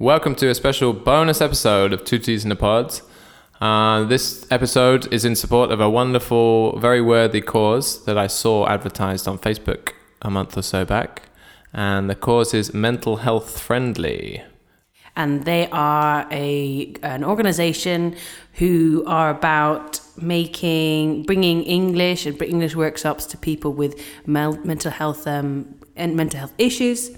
Welcome to a special bonus episode of Two Teas in a Pod. Uh, this episode is in support of a wonderful, very worthy cause that I saw advertised on Facebook a month or so back. And the cause is Mental Health Friendly. and they are a an organization who are about making bringing English and English workshops to people with mental health um, and mental health issues,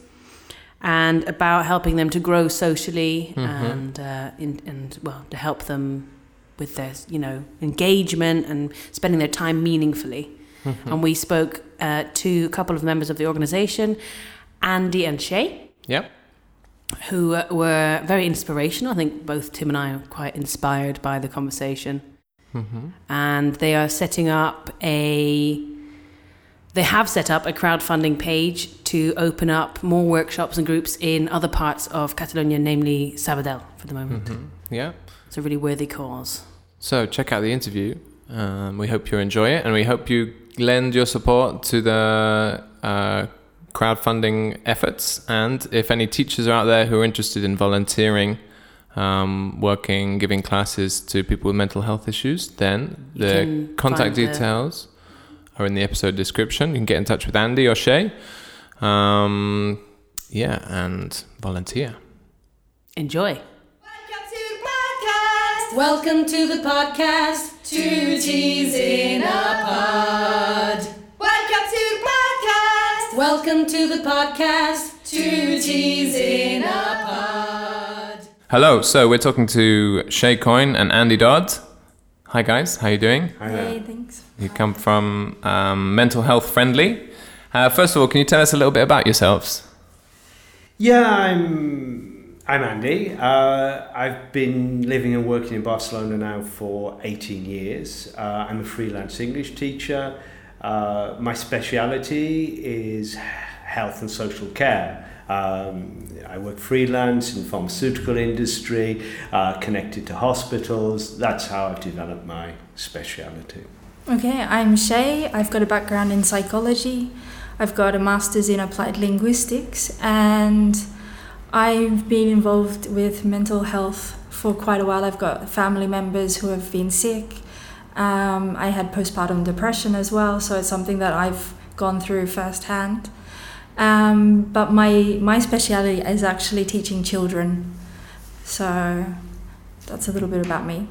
and about helping them to grow socially and uh, in, and well to help them with their you know engagement and spending their time meaningfully. And we spoke uh, to a couple of members of the organization, Andy and Shay Yep. who uh, were very inspirational. I think both Tim and I are quite inspired by the conversation. And they are setting up a. They have set up a crowdfunding page to open up more workshops and groups in other parts of Catalonia, namely Sabadell, for the moment. Yeah. It's a really worthy cause. So check out the interview. Um, we hope you enjoy it, and we hope you lend your support to the uh, crowdfunding efforts. And if any teachers are out there who are interested in volunteering, um, working, giving classes to people with mental health issues, then You the contact find the- details are in the episode description. You can get in touch with Andy or Shay. Um, yeah, and volunteer. Enjoy. Welcome to the podcast. Two teas in a pod. Welcome to the podcast. Welcome to the podcast. Two teas in a pod. Hello. So we're talking to Shay Coyne and Andy Dodd. Hi guys, how you doing? Hey, thanks. You come from um, Mental Health Friendly. Uh, first of all, can you tell us a little bit about yourselves? Yeah, I'm I'm Andy. Uh, I've been living and working in Barcelona now for 18 years. Uh, I'm a freelance English teacher. Uh, my speciality is health and social care. Um, I work freelance in the pharmaceutical industry, uh, connected to hospitals. That's how I've developed my speciality. Okay, I'm Shay. I've got a background in psychology. I've got a master's in applied linguistics, and I've been involved with mental health for quite a while. I've got family members who have been sick. Um, I had postpartum depression as well, so it's something that I've gone through firsthand. Um, but my my speciality is actually teaching children, so that's a little bit about me.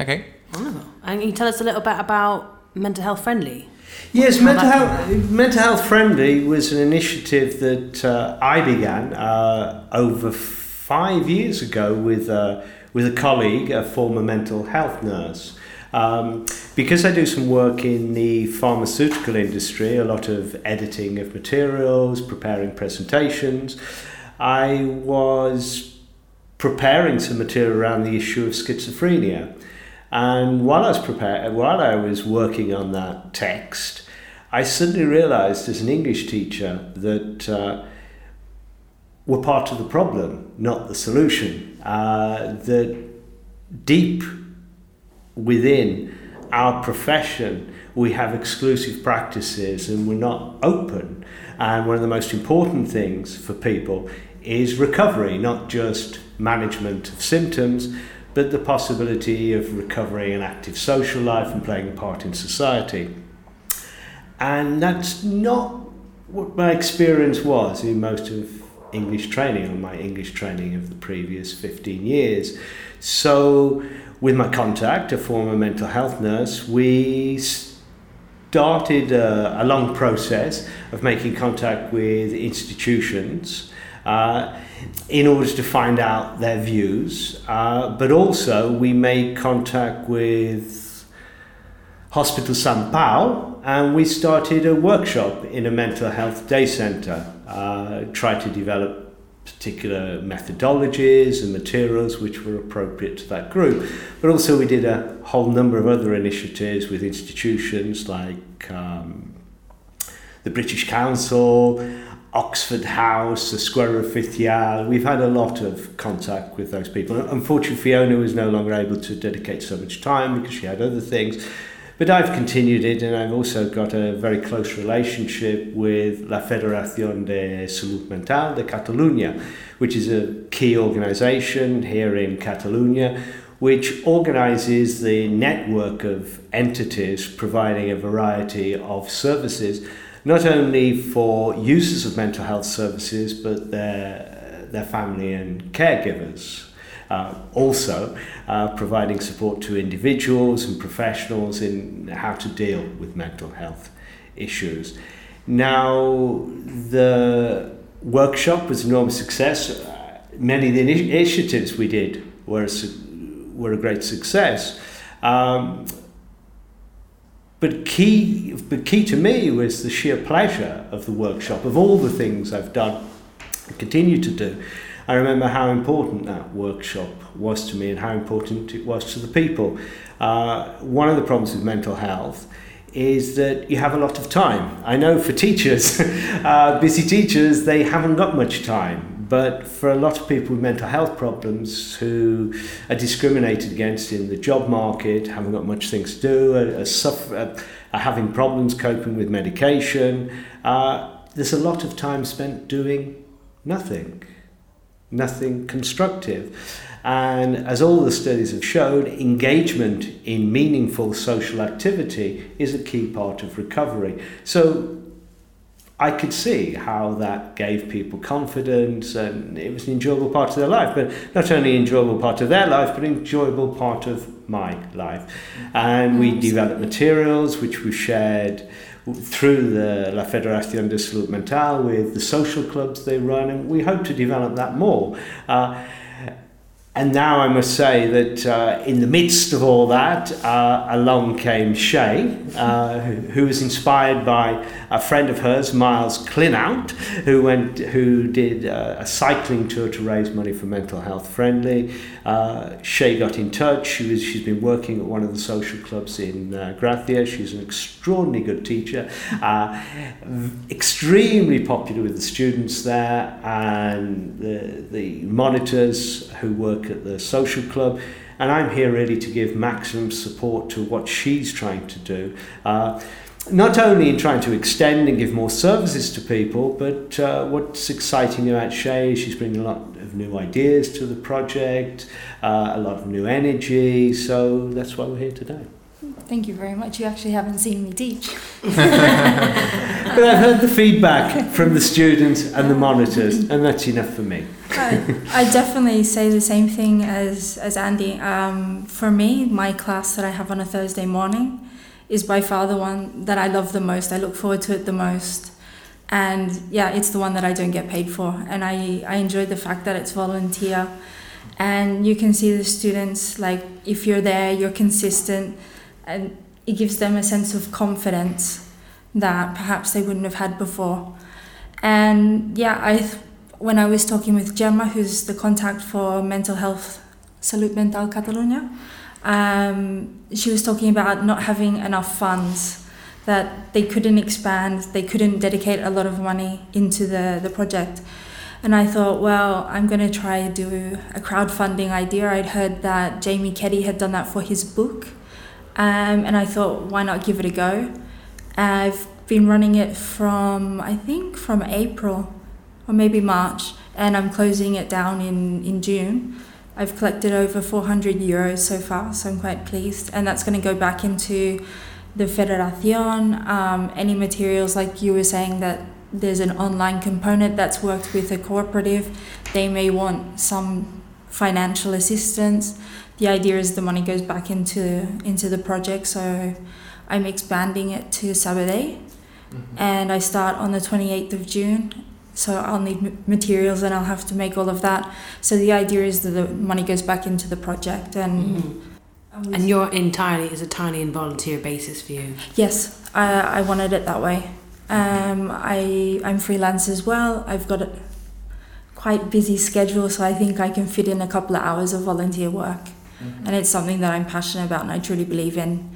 Okay. Oh. And can you tell us a little bit about Mental Health Friendly? Yes, mental health, mental health friendly was an initiative that uh, I began uh, over five years ago with uh, with a colleague, a former mental health nurse. Um, because I do some work in the pharmaceutical industry, a lot of editing of materials, preparing presentations, I was preparing some material around the issue of schizophrenia. And while I was prepared, while I was working on that text, I suddenly realized as an English teacher that uh, we're part of the problem, not the solution. Uh, that deep within our profession, we have exclusive practices and we're not open. And one of the most important things for people is recovery, not just management of symptoms, but the possibility of recovering an active social life and playing a part in society. And that's not what my experience was in most of English training, or my English training of the previous 15 years. So, with my contact, a former mental health nurse, we started a, a long process of making contact with institutions. Uh, in order to find out their views, uh, but also we made contact with Hospital San Pau and we started a workshop in a mental health day centre, uh, tried to develop particular methodologies and materials which were appropriate to that group. But also we did a whole number of other initiatives with institutions like um, the British Council, Oxford House, the Escola Official. We've had a lot of contact with those people. Unfortunately, Fiona was no longer able to dedicate so much time because she had other things. But I've continued it, and I've also got a very close relationship with La Federación de Salud Mental de Catalunya, which is a key organisation here in Catalonia, which organises the network of entities providing a variety of services, not only for users of mental health services, but their, their family and caregivers. Uh, also, uh, providing support to individuals and professionals in how to deal with mental health issues. Now, the workshop was an enormous success. Many of the initiatives we did were a, were a great success. Um, but key, but key to me was the sheer pleasure of the workshop, of all the things I've done and continue to do. I remember how important that workshop was to me and how important it was to the people. Uh, one of the problems with mental health is that you have a lot of time. I know for teachers, uh, busy teachers, they haven't got much time. But for a lot of people with mental health problems who are discriminated against in the job market, haven't got much things to do, are, are, suffer, are having problems coping with medication, uh, there's a lot of time spent doing nothing nothing constructive. And as all the studies have shown, engagement in meaningful social activity is a key part of recovery. So I could see how that gave people confidence and it was an enjoyable part of their life, but not only an enjoyable part of their life, but an enjoyable part of my life. And we developed materials which we shared through the La Federación de Salud Mental with the social clubs they run, and we hope to develop that more. Uh, and now I must say that uh, in the midst of all that, uh, along came Shay, uh, who, who, was inspired by a friend of hers, Miles Klinout, who went, who did uh, a cycling tour to raise money for Mental Health Friendly. Uh, Shay got in touch. She was, she's been working at one of the social clubs in uh, Gracia. She's an extraordinarily good teacher, extremely popular with the students there, and the, the monitors who work at the social club. And I'm here really to give maximum support to what she's trying to do. Uh, not only in trying to extend and give more services to people, but uh, what's exciting about Shay is she's bringing a lot of new ideas to the project, uh, a lot of new energy. So that's why we're here today. Thank you very much. You actually haven't seen me teach. but I've heard the feedback from the students and the monitors, and that's enough for me. I, I definitely say the same thing as, as Andy. Um, for me, my class that I have on a Thursday morning is by far the one that I love the most. I look forward to it the most. And yeah, it's the one that I don't get paid for. And I, I enjoy the fact that it's volunteer. And you can see the students, like, if you're there, you're consistent and it gives them a sense of confidence that perhaps they wouldn't have had before. And yeah, I when I was talking with Gemma, who's the contact for mental health, Salud Mental Catalunya, um, she was talking about not having enough funds, that they couldn't expand, they couldn't dedicate a lot of money into the, the project. And I thought, well, I'm going to try do a crowdfunding idea. I'd heard that Jamie Keddie had done that for his book. Um, and I thought, why not give it a go? I've been running it from, I think, from April or maybe March, and I'm closing it down in, in June. I've collected over 400 euros so far, so I'm quite pleased. And that's going to go back into the Federación. Um, any materials, like you were saying, that there's an online component that's worked with a cooperative, they may want some financial assistance the idea is the money goes back into into the project. So I'm expanding it to Saturday, mm-hmm. and I start on the 28th of June. So I'll need materials and I'll have to make all of that. So the idea is that the money goes back into the project and. Mm-hmm. And you're entirely is entirely in volunteer basis for you. Yes, I I wanted it that way. Um, I I'm freelance as well. I've got a quite busy schedule, so I think I can fit in a couple of hours of volunteer work. Mm-hmm. And it's something that I'm passionate about and I truly believe in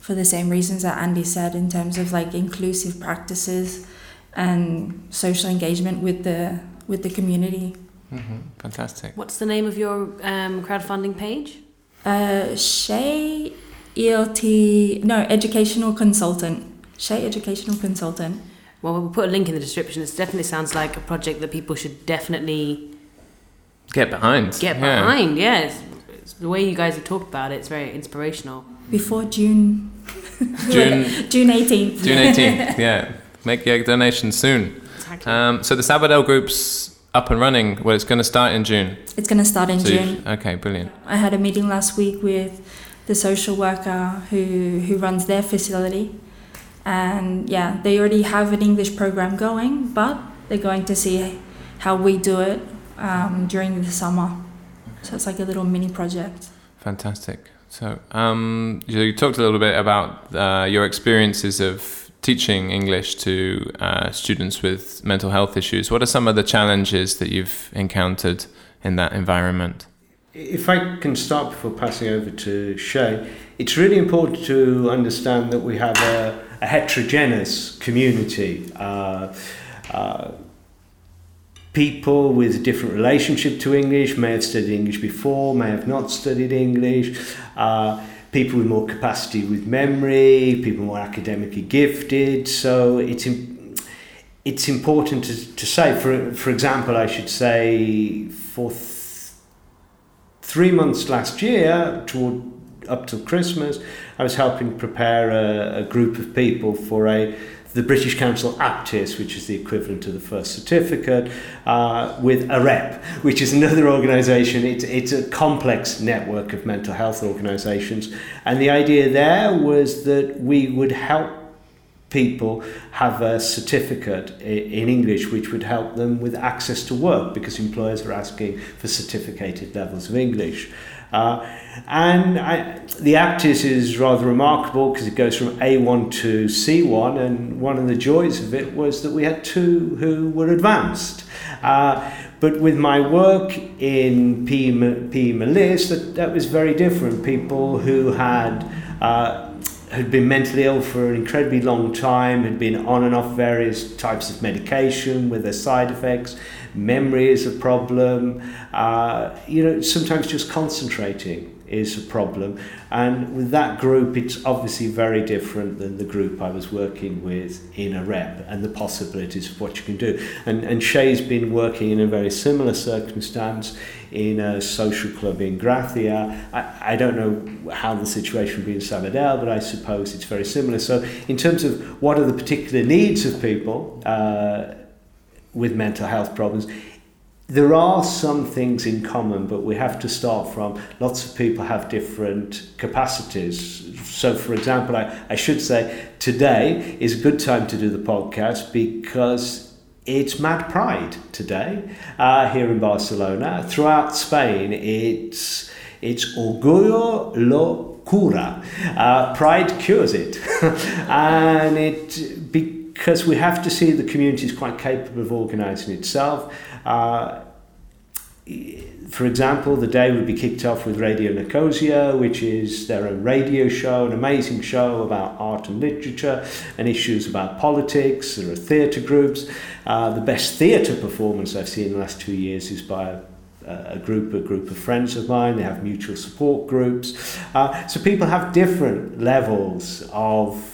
for the same reasons that Andy said in terms of like inclusive practices and social engagement with the with the community. Mm-hmm. Fantastic. What's the name of your um, crowdfunding page? Uh, Shay ELT, no, educational consultant. Shay Educational Consultant. Well, we'll put a link in the description. It definitely sounds like a project that people should definitely Get behind. get behind. Yeah, it's, it's the way you guys have talked about it. It's very inspirational. Before June June June 18th. June 18th. Yeah. Make your donation soon. Exactly. Um, so the Sabadell group's up and running. Well, it's going to start in June. It's going to start in So June. Okay, brilliant. I had a meeting last week with the social worker who, who runs their facility. And yeah, they already have an English program going, but they're going to see how we do it um, during the summer. So it's like a little mini project. Fantastic. So, um, you, you talked a little bit about uh, your experiences of teaching English to uh, students with mental health issues. What are some of the challenges that you've encountered in that environment? If I can start before passing over to Shay, it's really important to understand that we have a, a heterogeneous community. Uh, uh, people with different relationship to English may have studied English before, may have not studied English. Uh, people with more capacity with memory, people more academically gifted. So it's it's important to, to say, for, for example, I should say, for th- three months last year, toward up till Christmas, I was helping prepare a, a group of people for a the British Council Aptis, which is the equivalent of the first certificate, uh, with AREP, which is another organisation. It's, it's a complex network of mental health organisations. And the idea there was that we would help people have a certificate in English which would help them with access to work because employers are asking for certificated levels of English. Uh, and I, the Aptis is rather remarkable because it goes from A1 to C1, and one of the joys of it was that we had two who were advanced. Uh, but with my work in P. P. That, that was very different. People who had uh, had been mentally ill for an incredibly long time, had been on and off various types of medication with their side effects. Memory is a problem. Uh, you know, sometimes just concentrating is a problem. And with that group, it's obviously very different than the group I was working with in AREP and the possibilities of what you can do. And, and Shay's been working in a very similar circumstance in a social club in Gracia. I, I don't know how the situation will be in Sabadell, but I suppose it's very similar. So, in terms of what are the particular needs of people uh, with mental health problems, there are some things in common, but we have to start from lots of people have different capacities. So, for example, I, I should say today is a good time to do the podcast because it's Mad Pride today uh, here in Barcelona. Throughout Spain, it's it's Orgullo lo cura. Uh, pride cures it, and it because we have to see the community is quite capable of organising itself. Uh, for example, the day would be kicked off with Radio Nikosia, which is their own radio show, an amazing show about art and literature and issues about politics. There are theatre groups. Uh, the best theatre performance I've seen in the last two years is by a a group, a group of friends of mine. They have mutual support groups. Uh, so people have different levels of.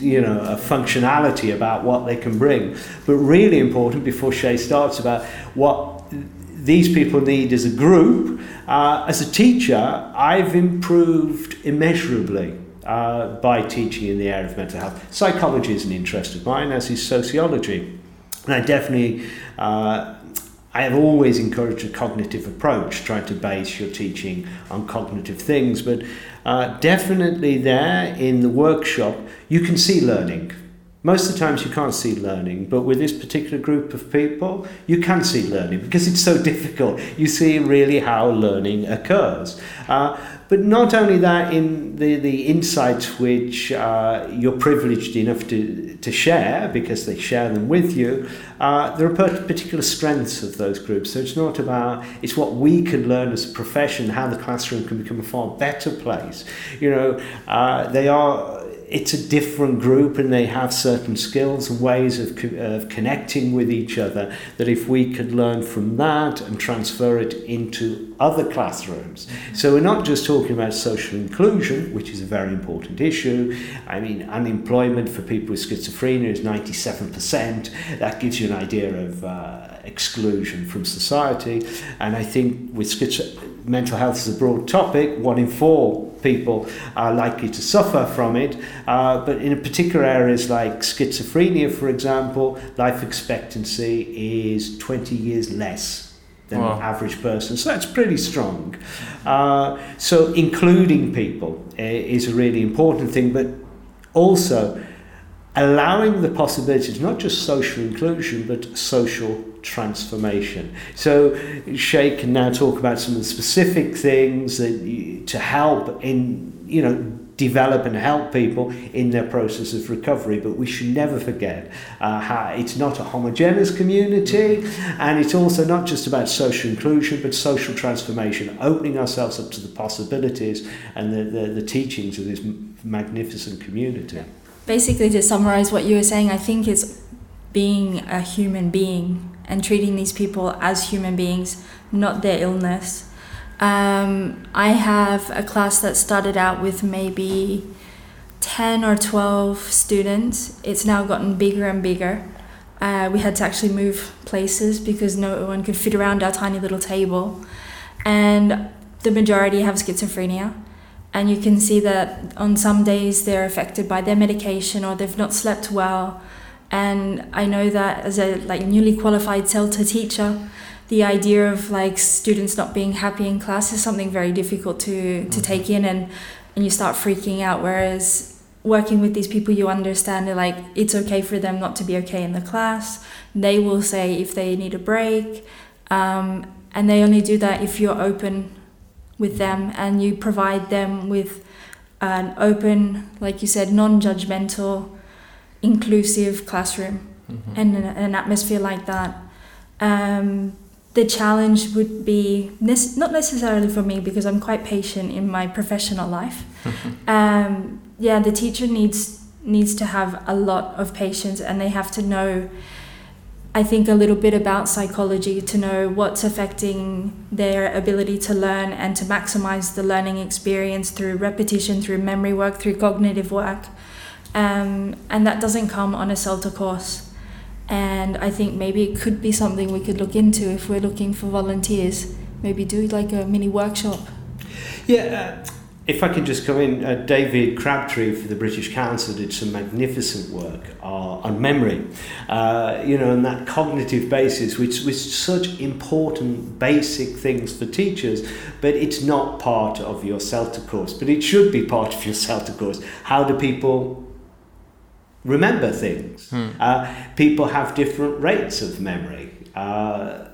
You know, a functionality about what they can bring. But really important before Shay starts about what these people need as a group. Uh, as a teacher, I've improved immeasurably. Uh, by teaching in the area of mental health. Psychology is an interest of mine, as is sociology. And I definitely, uh, I have always encouraged a cognitive approach, trying to base your teaching on cognitive things. But uh, definitely there in the workshop, you can see learning. Most of the times you can't see learning, but with this particular group of people, you can see learning because it's so difficult. You see really how learning occurs. Uh, but not only that, in the, the insights which uh, you're privileged enough to, to share, because they share them with you, uh, there are particular strengths of those groups. So it's not about, it's what we can learn as a profession, how the classroom can become a far better place. You know, uh, they are it's a different group and they have certain skills and ways of, co- of connecting with each other that if we could learn from that and transfer it into other classrooms. So we're not just talking about social inclusion, which is a very important issue. I mean, unemployment for people with schizophrenia is 97%. That gives you an idea of uh, exclusion from society. And I think with schizo- mental health is a broad topic, one in four people are likely to suffer from it. Uh, but in particular areas like schizophrenia, for example, life expectancy is 20 years less than Wow. an average person. So that's pretty strong. Uh, so including people uh, is a really important thing, but also allowing the possibilities, not just social inclusion, but social transformation. So Shay can now talk about some of the specific things that you, to help in, you know, develop and help people in their process of recovery. But we should never forget uh, how it's not a homogeneous community, and it's also not just about social inclusion, but social transformation, opening ourselves up to the possibilities and the, the, the teachings of this magnificent community. Basically, to summarize what you were saying, I think it's being a human being and treating these people as human beings, not their illness. Um, I have a class that started out with maybe 10 or 12 students. It's now gotten bigger and bigger. Uh, we had to actually move places because no one could fit around our tiny little table. And the majority have schizophrenia. And you can see that on some days they're affected by their medication or they've not slept well. And I know that as a like newly qualified CELTA teacher, the idea of like students not being happy in class is something very difficult to, to take in and, and you start freaking out. Whereas working with these people, you understand that like it's okay for them not to be okay in the class. They will say if they need a break. Um, and they only do that if you're open with them and you provide them with an open, like you said, non judgmental, inclusive classroom and an, atmosphere like that. Um, the challenge would be nec- not necessarily for me because I'm quite patient in my professional life. um, yeah, the teacher needs needs to have a lot of patience and they have to know I think a little bit about psychology to know what's affecting their ability to learn and to maximize the learning experience through repetition, through memory work, through cognitive work. Um, and that doesn't come on a CELTA course. And I think maybe it could be something we could look into if we're looking for volunteers. Maybe do like a mini workshop. Yeah, uh, if I could just come in, uh, David Crabtree for the British Council did some magnificent work uh, on memory, uh, you know, and that cognitive basis, which was such important basic things for teachers, but it's not part of your CELTA course, but it should be part of your CELTA course. How do people remember things? Uh, people have different rates of memory. Uh,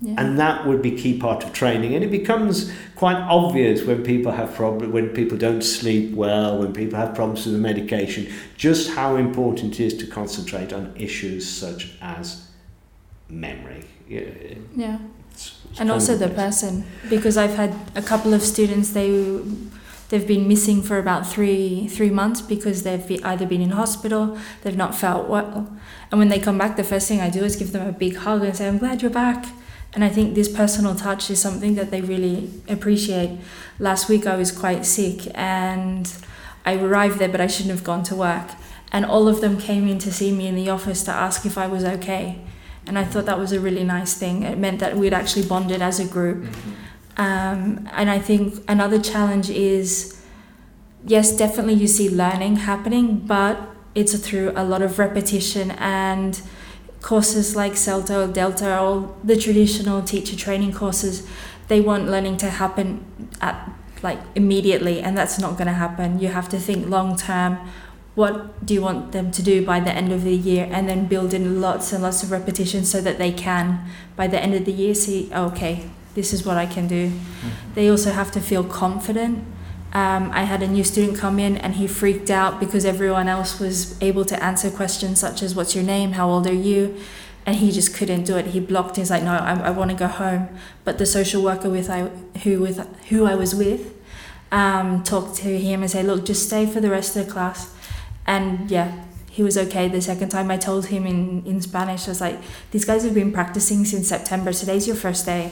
Yeah. and that would be key part of training and it becomes quite obvious when people have problem when people don't sleep well when people have problems with the medication just how important it is to concentrate on issues such as memory Yeah, yeah. it's- it's and also the person because I've had a couple of students they they've been missing for about three three months because they've be, either been in hospital they've not felt well. And when they come back the first thing I do is give them a big hug and say I'm glad you're back. And I think this personal touch is something that they really appreciate. Last week I was quite sick and I arrived there but I shouldn't have gone to work. And all of them came in to see me in the office to ask if I was okay. And I thought that was a really nice thing. It meant that we'd actually bonded as a group. Mm-hmm. Um, and I think another challenge is yes, definitely you see learning happening, but it's through a lot of repetition and courses like CELTA or Delta or the traditional teacher training courses, they want learning to happen at like immediately, and that's not going to happen. You have to think long term. What do you want them to do by the end of the year, and then build in lots and lots of repetition so that they can, by the end of the year, see okay, this is what I can do. They also have to feel confident. Um, I had a new student come in and he freaked out because everyone else was able to answer questions such as "What's your name? How old are you?" and he just couldn't do it. He blocked. He's like, "No, I, I want to go home." But the social worker with I who with who I was with um, talked to him and said, "Look, just stay for the rest of the class." And yeah, he was okay the second time. I told him in, in Spanish, I was like, these guys have been practicing since September. Today's your first day.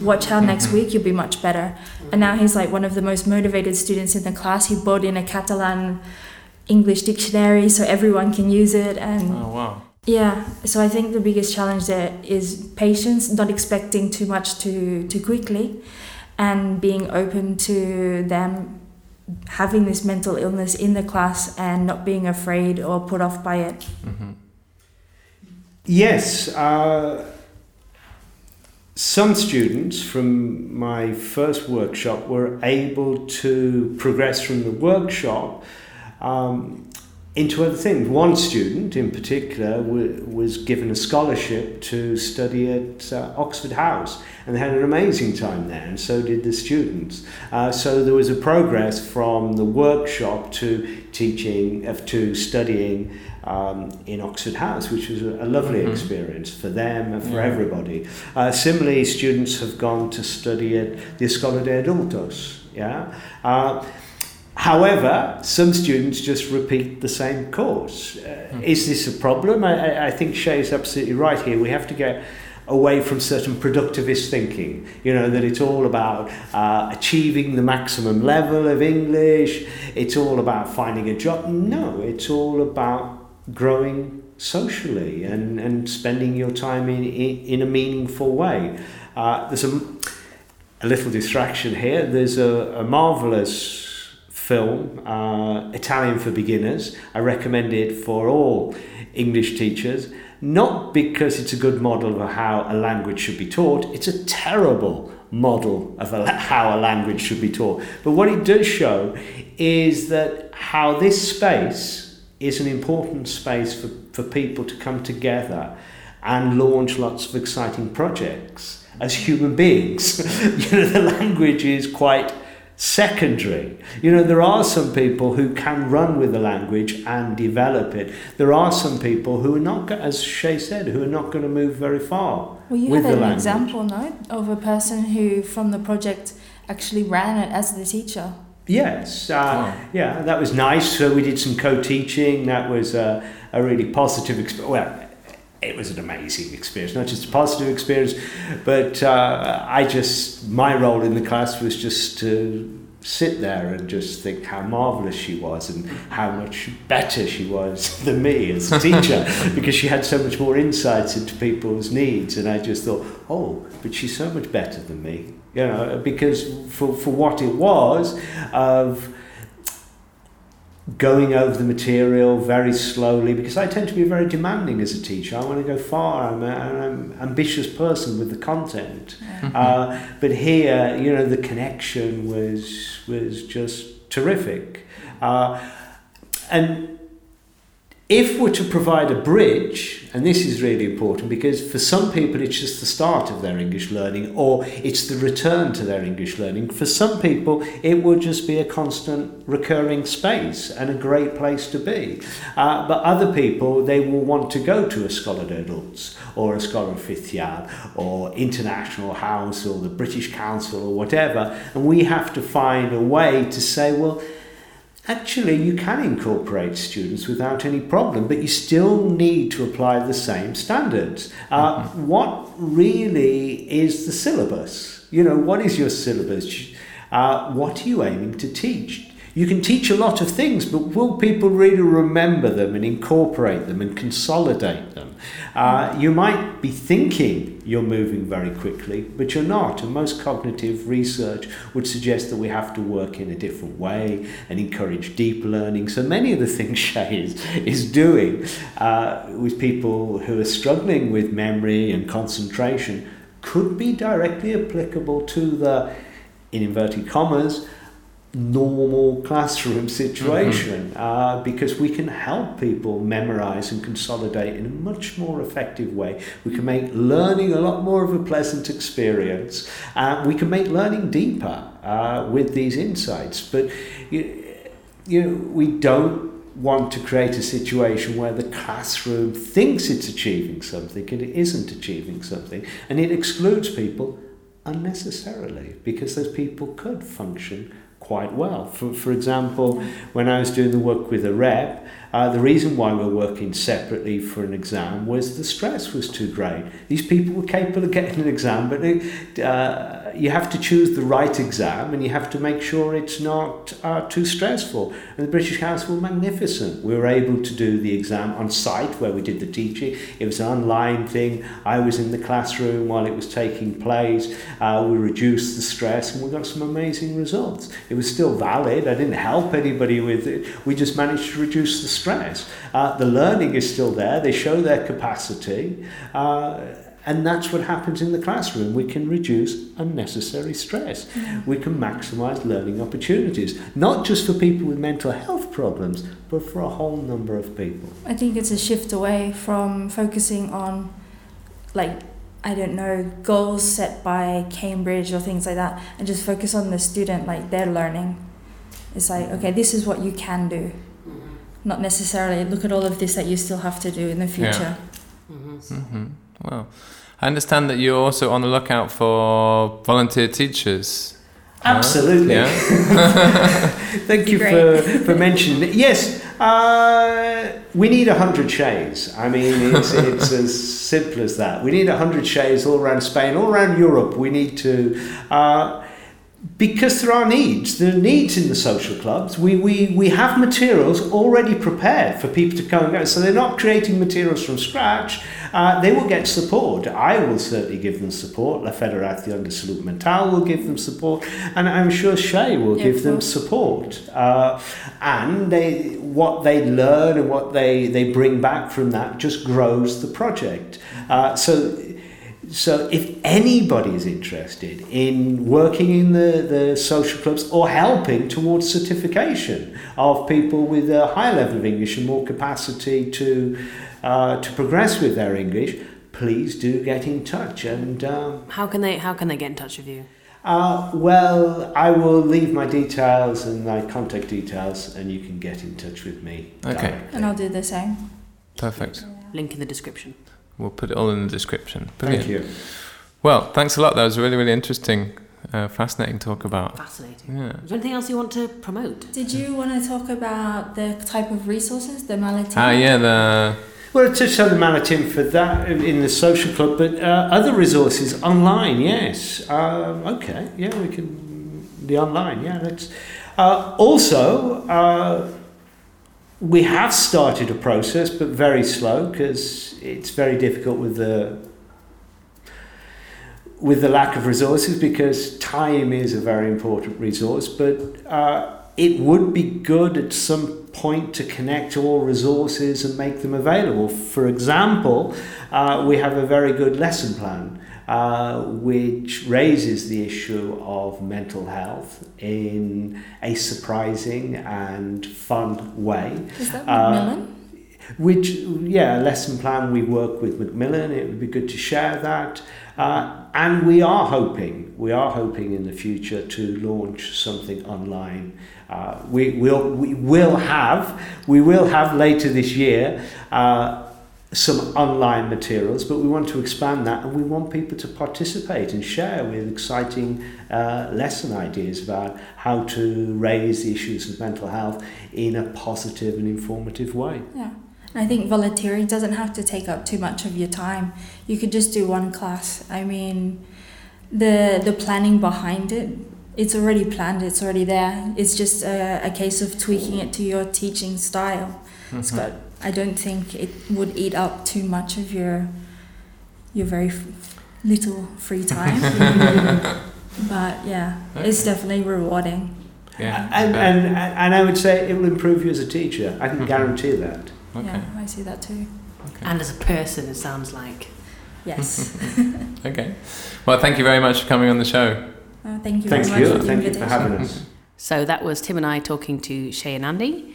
Watch how next week you'll be much better. And now he's like one of the most motivated students in the class. He bought in a Catalan English dictionary so everyone can use it. And Oh wow. yeah, so I think the biggest challenge there is patience, not expecting too much too too quickly, and being open to them having this mental illness in the class and not being afraid or put off by it. hmm Yes, uh, some students from my first workshop were able to progress from the workshop um, into other things. One student in particular w- was given a scholarship to study at uh, Oxford House, and they had an amazing time there, and so did the students. Uh, so there was a progress from the workshop to teaching, uh, to studying um, in Oxford House, which was a, lovely Mhm. experience for them and for Yeah. everybody. Uh, similarly, students have gone to study at the Escola de Adultos. Yeah. However, some students just repeat the same course. Uh, Is this a problem? I, I- I think Shay is absolutely right here. We have to get away from certain productivist thinking. You know, that it's all about uh, achieving the maximum level of English, it's all about finding a job. No, it's all about growing socially and, and spending your time in, in, in a meaningful way. Uh, there's a, a little distraction here. There's a, a marvelous film, uh, Italian for Beginners. I recommend it for all English teachers, not because it's a good model of how a language should be taught, it's a terrible model of a, how a language should be taught. But what it does show is that how this space is an important space for, for people to come together and launch lots of exciting projects as human beings. you know, the language is quite secondary. You know, there are some people who can run with the language and develop it. There are some people who are not, as Shay said, who are not going to move very far Well, you with had the an language. example, no, of a person who from the project actually ran it as the teacher. Yes, uh, Wow. yeah, that was nice. So we did some co-teaching. That was a, a really positive experience. Well, it was an amazing experience, not just a positive experience, but uh, I just my role in the class was just to sit there and just think how marvelous she was and how much better she was than me as a teacher because she had so much more insights into people's needs and I just thought oh but she's so much better than me you know because for, for what it was of going over the material very slowly because I tend to be very demanding as a teacher. I want to go far. I'm, a, I'm an ambitious person with the content. Uh, but here, you know, the connection was was just terrific. Uh, and if we're to provide a bridge, and this is really important because for some people it's just the start of their English learning or it's the return to their English learning. For some people, it will just be a constant recurring space and a great place to be. Uh, but other people, they will want to go to a Escola de Adults or a Escola Oficial or International House or the British Council or whatever. And we have to find a way to say, well, Actually, you can incorporate students without any problem, but you still need to apply the same standards. Uh, What really is the syllabus? You know, what is your syllabus? Uh, what are you aiming to teach? You can teach a lot of things, but will people really remember them and incorporate them and consolidate them? Uh, you might be thinking you're moving very quickly, but you're not. And most cognitive research would suggest that we have to work in a different way and encourage deep learning. So many of the things Shay is, is doing uh, with people who are struggling with memory and concentration could be directly applicable to the, in inverted commas, normal classroom situation uh, because we can help people memorize and consolidate in a much more effective way. We can make learning a lot more of a pleasant experience. Uh, we can make learning deeper uh, with these insights. But you, you know, we don't want to create a situation where the classroom thinks it's achieving something and it isn't achieving something, and it excludes people unnecessarily because those people could function quite well. For, for example, when I was doing the work with AREP, uh, the reason why we're working separately for an exam was the stress was too great. These people were capable of getting an exam, but uh, you have to choose the right exam and you have to make sure it's not uh, too stressful. And the British Council were magnificent. We were able to do the exam on site where we did the teaching. It was an online thing. I was in the classroom while it was taking place. Uh, we reduced the stress and we got some amazing results. It was still valid. I didn't help anybody with it. We just managed to reduce the stress. Uh, the learning is still there. They show their capacity. And that's what happens in the classroom. We can reduce unnecessary stress. Mm-hmm. We can maximize learning opportunities, not just for people with mental health problems, but for a whole number of people. I think it's a shift away from focusing on, like, I don't know, goals set by Cambridge or things like that, and just focus on the student, like their learning. It's like, okay, this is what you can do. Mm-hmm. Not necessarily look at all of this that you still have to do in the future. hmm Well, I understand that you're also on the lookout for volunteer teachers. Absolutely. Yeah. Thank you for, for mentioning it. Yes, uh, we need 100 shays. I mean, it's, it's as simple as that. We need 100 shays all around Spain, all around Europe. We need to. Uh, because there are needs. There are needs in the social clubs. We, we, we have materials already prepared for people to come and go. So they're not creating materials from scratch. Uh, they will get support. I will certainly give them support. La Federación de Salud Mental will give them support. And I'm sure Shay will Yeah, give them support. Uh, and they, what they learn and what they, they bring back from that just grows the project. Uh, so so if anybody is interested in working in the, the social clubs or helping towards certification of people with a higher level of English and more capacity to uh, to progress with their English, please do get in touch. And um, How can they how can they get in touch with you? uh, well, I will leave my details and my contact details, and you can get in touch with me. Okay. directly. And I'll do the same. Perfect. Link in the description. We'll put it all in the description. Brilliant. Thank you. Well, thanks a lot. That was a really, really interesting, uh, fascinating talk about. Fascinating. Yeah. Is there anything else you want to promote? Did you want to talk about the type of resources, the Malatina? Ah, yeah, the Well, I touched on the Malatim for that in in the social club, but uh, other resources online, yes. Um, okay, yeah, we can. The online, yeah. Let's. Uh, also, uh, we have started a process, but very slow because it's very difficult with the with the lack of resources because time is a very important resource. But uh, it would be good at some point to connect all resources and make them available. For example, uh, we have a very good lesson plan. Uh, which raises the issue of mental health in a surprising and fun way. Is that Uh, Which, yeah, lesson plan we work with Macmillan. It would be good to share that. Uh, and we are hoping, we are hoping in the future to launch something online. Uh, we will, we will have, we will have later this year uh, some online materials, but we want to expand that and we want people to participate and share with exciting uh, lesson ideas about how to raise the issues of mental health in a positive and informative way. Yeah. And I think volunteering doesn't have to take up too much of your time. You could just do one class. I mean, the the planning behind it, it's already planned. It's already there. It's just a, a case of tweaking it to your teaching style. It's got. I don't think it would eat up too much of your your very f- little free time. but yeah, it's definitely rewarding. yeah. And, I and, and I would say it will improve you as a teacher. I can Mhm. guarantee that. okay. Yeah, I see that too. okay. And as a person, it sounds like. Yes. Okay. Well, thank you very much for coming on the show. Uh, thank you Thank very you. much for the Thank you for having us. So that was Tim and I talking to Shay and Andy.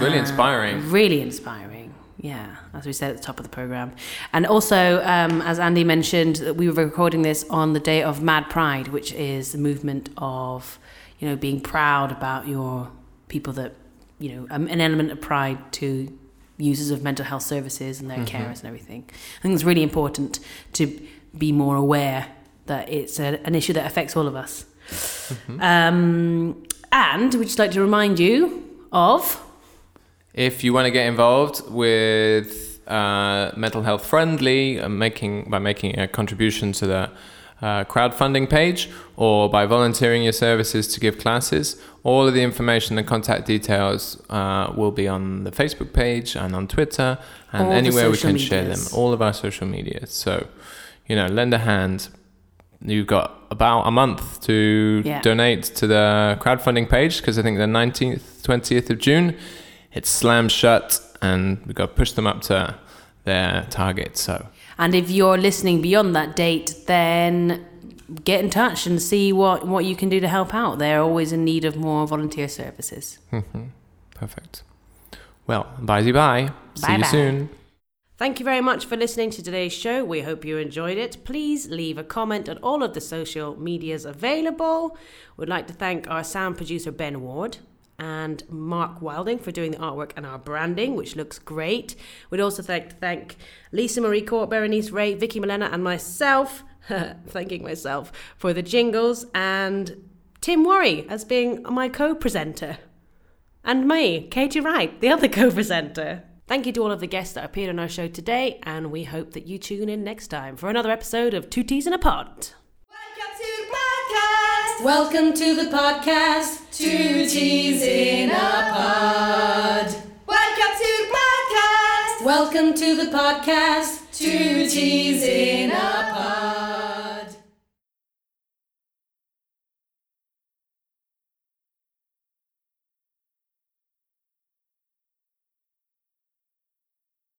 Really Uh, inspiring. Really inspiring. Yeah, as we said at the top of the program. And also, um, as Andy mentioned, we were recording this on the day of Mad Pride, which is the movement of, you know, being proud about your people that, you know, um, an element of pride to users of mental health services and their Mhm. carers and everything. I think it's really important to be more aware that it's a, an issue that affects all of us. Mhm. Um, And we'd just like to remind you of If you want to get involved with uh, mental health friendly, uh, making by making a contribution to the uh, crowdfunding page, or by volunteering your services to give classes, all of the information and contact details uh, will be on the Facebook page and on Twitter and All anywhere we can share them. All of our social media. So, you know, lend a hand. You've got about a month to Yeah. donate to the crowdfunding page because I think the 19th, 20th of June, it slams shut and we've got to push them up to their target. So, And if you're listening beyond that date, then get in touch and see what, what you can do to help out. They're always in need of more volunteer services. Mm-hmm. perfect. Well, bye bye. See you Bye-bye. soon. Thank you very much for listening to today's show. We hope you enjoyed it. Please leave a comment on all of the social medias available. We'd like to thank our sound producer, Ben Ward. And Mark Wilding for doing the artwork and our branding, which looks great. We'd also like to thank Lisa Marie Court, Berenice Ray, Vicky Milena, and myself, thanking myself for the jingles, and Tim Worry as being my co presenter. And me, Katie Wright, the other co presenter. Thank you to all of the guests that appeared on our show today, and we hope that you tune in next time for another episode of Two Teas in a Pod. Welcome to the podcast. Two teas in a pod. Welcome to the podcast. Welcome to the podcast. Two teas in